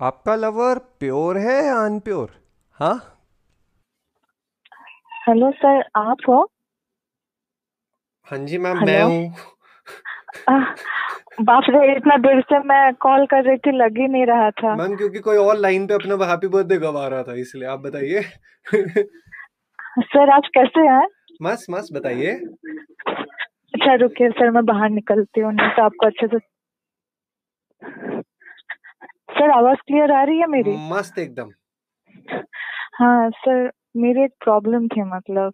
आपका lover pure है या अनप्योर हाँ? हेलो सर आप हो? हाँ जी मैम मैं हूँ। बाप रे इतना देर से मैं कॉल कर रही थी लग ही नहीं रहा था। मैम क्योंकि कोई और लाइन पे अपना हैप्पी बर्थडे गवा रहा था इसलिए आप बताइए। सर आप कैसे हैं? मस्त मस्त बताइए। अच्छा रुकिए सर मैं बाहर निकलती हूँ नहीं तो आपको अच्छे से सर आवाज़ क्लियर आ रही है मेरी? मस्त एकदम। हाँ सर मेरी एक प्रॉब्लम थी मतलब।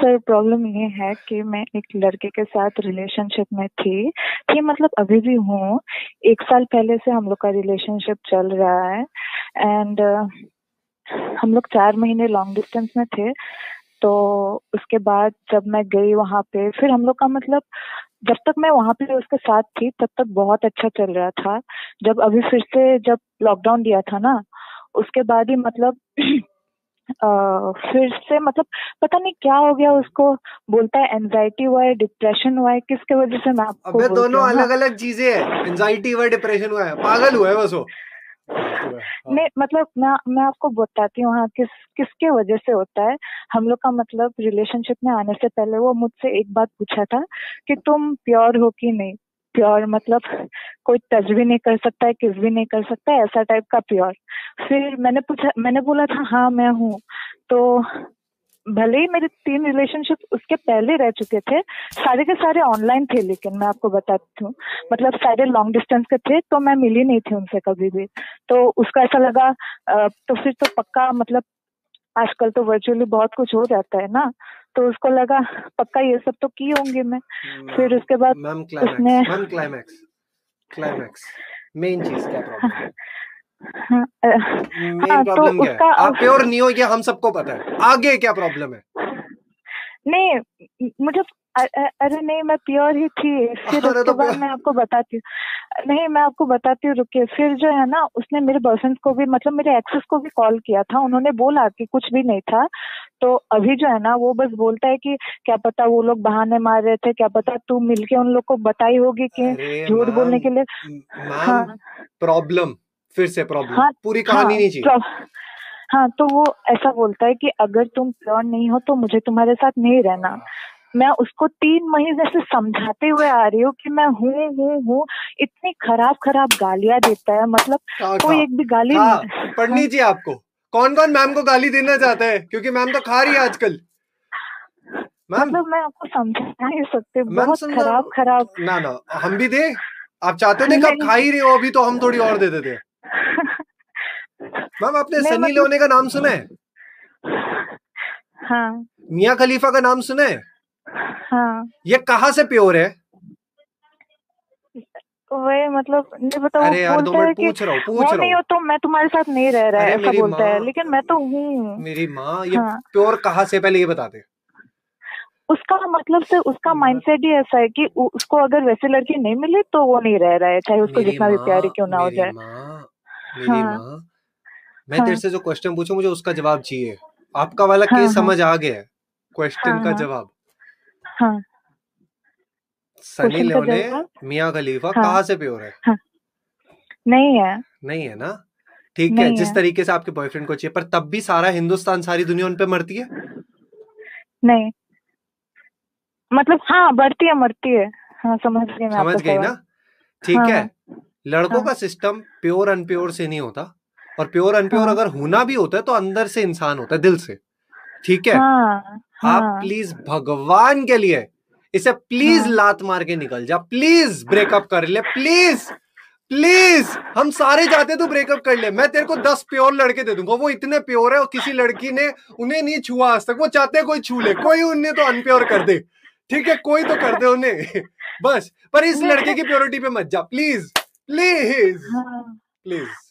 सर प्रॉब्लम ये है कि मैं एक लड़के के साथ रिलेशनशिप में थी कि मतलब अभी भी हूँ। एक साल पहले से हम लोग का रिलेशनशिप चल रहा है। एंड हम लोग चार महीने लॉन्ग डिस्टेंस में थे। तो उसके बाद जब मैं गई वहाँ पे फिर हम लोग का मतलब जब तक मैं वहाँ पे उसके साथ थी तब तक बहुत अच्छा चल रहा था। जब अभी फिर से जब लॉकडाउन दिया था ना उसके बाद ही मतलब आ, फिर से मतलब पता नहीं क्या हो गया उसको। बोलता है एनजाइटी हुआ है डिप्रेशन हुआ है किसके वजह से मैं आपको अबे दोनों अलग अलग चीज़ें हैं। एंजाइटी हुआ डिप्रेशन हुआ है। पागल हुआ है बस वो। है, हाँ। नहीं मतलब मैं मैं आपको बताती हूँ हाँ किस, किसके वजह से होता है। हम लोग का मतलब रिलेशनशिप में आने से पहले वो मुझसे एक बात पूछा था कि तुम प्योर हो कि नहीं? प्योर मतलब कोई टच भी नहीं कर सकता है, किस भी नहीं कर सकता है, ऐसा टाइप का प्योर फिर मैंने पूछा, मैंने बोला था हाँ मैं हूँ। तो भले ही मेरे तीन रिलेशनशिप उसके पहले रह चुके थे सारे के सारे ऑनलाइन थे लेकिन मैं आपको बताती हूँ मतलब सारे लॉन्ग डिस्टेंस के थे तो मैं मिली नहीं थी उनसे कभी भी। तो उसका ऐसा लगा तो फिर तो पक्का मतलब आजकल तो वर्चुअली बहुत कुछ हो जाता है ना? तो उसको लगा पक्का ये सब तो की होंगी मैं। फिर उसके बाद उसने क्लाइमैक्स मेन चीज़ क्या प्रॉब्लम है तो प्रॉब्लम क्या उसका आप प्योर नहीं हो ये हम सबको पता है। आगे क्या प्रॉब्लम है? नहीं मुझे अरे नहीं मैं प्योर ही थी। फिर उसके तो बाद मैं आपको बताती हूँ। नहीं मैं आपको बताती हूँ रुकिए। फिर जो है ना उसने मेरे बॉयफ्रेंड को भी मतलब मेरे एक्सेस को भी कॉल किया था। उन्होंने बोला कि कुछ भी नहीं था। तो अभी जो है ना वो बस बोलता है कि क्या पता वो लोग बहाने मार रहे थे? क्या पता तू मिलके उन लोग को बताई होगी कि झूठ बोलने के लिए? हाँ। प्रॉब्लम फिर से प्रॉब्लम हाँ पूरी हाँ कहानी नहीं चाहिए हाँ तो वो ऐसा बोलता है कि अगर तुम प्योर नहीं हो तो मुझे तुम्हारे साथ नहीं रहना। मैं उसको तीन महीने से समझाते हुए आ रही हूँ कि मैं हूँ हूँ हूँ इतनी खराब खराब गालियाँ देता है। मतलब कोई खा एक भी गाली हाँ पढ़नी चाहिए आपको। कौन कौन मैम को गाली देना चाहता है? क्योंकि मैम तो खा रही है आजकल। मैम? मतलब मैं आपको समझा नहीं सकते। बहुत खराब खराब ना ना हम भी दे आप चाहते थे कि आप खा ही रहे हो अभी तो हम थोड़ी और दे देते। मैम आपने सनी मतलब लियोने का नाम सुना है? हाँ। मियाँ खलीफा का नाम सुना है? हाँ। ये कहाँ से प्योर है? वही मतलब नहीं पता वो अरे यार दो मिनट पूछ रहा हूँ पूछ रहा नहीं हूँ। तो मैं तुम्हारे साथ नहीं रह रहा है ऐसा बोलता है। लेकिन मैं तो हूँ। मेरी माँ ये हाँ। प्योर कहाँ से पहले ये बता दे। उसका मतलब से उसका माइंडसेट ही ऐसा है कि उसको अगर वैसे लड़की नहीं मिले तो वो नहीं रह रहा है चाहे उसको जितना भी प्यारी क्यों ना हो जाए। मेरी हाँ। माँ मैं हाँ। तेरे से जो क्वेश्चन पूछूँ मुझे उसका जवाब चाहिए। आपका वाला हाँ केस हाँ। समझ आ गया क्वेश्चन हाँ का हाँ। जवाब। हाँ। सनी क्वेश्चन का लियोने जवाब? मियाँ खलीफा हाँ। कहाँ से प्योर है? हाँ। नहीं है। नहीं है ना? ठीक है नहीं जिस है। तरीके से आपके बॉयफ्रेंड को चाहिए पर तब भी सारा हिंदुस्तान सारी दुनिया उन पे मरती है? नहीं। मतलब हाँ बढ़ती है मरती है। हाँ समझ गई मैं समझ आपका गई सवाल ना? ठीक हाँ। है। हाँ लड़कों हाँ। का सिस्टम प्योर अनप्योर से नहीं होता। और प्योर अनप्योर हाँ। अगर होना भी होता है तो अंदर से इंसान होता है दिल से। ठीक है? हाँ आप हाँ। प्लीज़ भगवान के लिए इसे प्लीज़ हाँ। लात मार के निकल जा। प्लीज़ ब्रेकअप कर ले। प्लीज़ प्लीज़ हम सारे चाहते तो ब्रेकअप कर ले। मैं तेरे को दस प्योर लड़के दे दूँगा। वो इतने प्योर है और किसी लड़की ने उन्हें नहीं छुआ आज तक। वो चाहते कोई छू ले। कोई उन्हें तो अनप्योर कर दे। ठीक है? कोई तो कर दे उन्हें। बस। पर इस लड़के की प्योरिटी पे मत जा। प्लीज़ प्लीज़ प्लीज़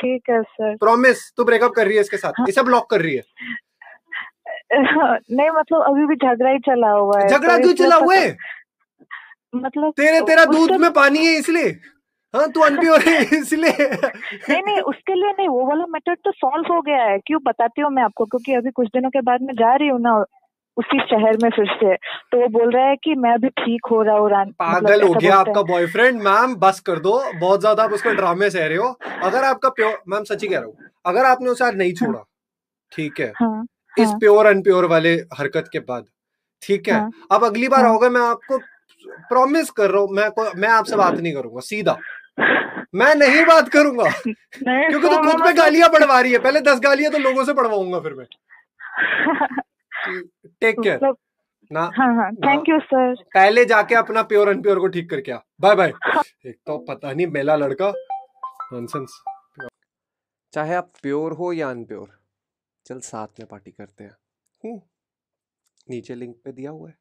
ठीक है सर प्रॉमिस तू ब्रेकअप कर रही है इसके साथ। हाँ। इसे ब्लॉक कर रही है। नहीं मतलब अभी भी झगड़ा ही चला हुआ है झगड़ा क्यों चला हुआ है? मतलब तेरे तेरा दूध में पानी है इसलिए। हाँ तू अनप्योर है इसलिए। नहीं नहीं उसके लिए नहीं वो वाला मैटर तो सॉल्व हो गया है। क्यों बताती हूँ मैं आपको? क्योंकि अभी कुछ दिनों के बाद मैं जा रही हूँ ना उसी शहर में फिर से। तो वो बोल रहा है कि मैं भी ठीक हो रहा हूँ मतलब पागल हो गया आपका बॉयफ्रेंड मैम बस कर दो। बहुत ज़्यादा आप उसको ड्रामे सह रहे हो। अगर आपका प्योर मैम सच्ची कह रहा हूँ अगर आपने उसे आज नहीं हाँ। छोड़ा ठीक है हाँ, इस हाँ, प्योर अनप्योर वाले हरकत के बाद ठीक है? हाँ, अब अगली बार हाँ, होगा मैं आपको प्रॉमिस कर रहा हूँ मैं मैं आपसे बात नहीं करूँगा सीधा। मैं नहीं बात करूँगा क्योंकि तो खुद पे गालियाँ पढ़वा रही है। पहले दस गालियाँ तो लोगों से पढ़वाऊँगा फिर मैं। टेक केयर मतलब, ना हाँ हाँ थैंक यू सर पहले जाके अपना प्योर एंड प्योर को ठीक करके आ। बाय बाय एक तो पता नहीं मेला लड़का। नॉनसेंस चाहे आप प्योर हो या अनप्योर चल साथ में पार्टी करते हैं। नीचे लिंक पे दिया हुआ है।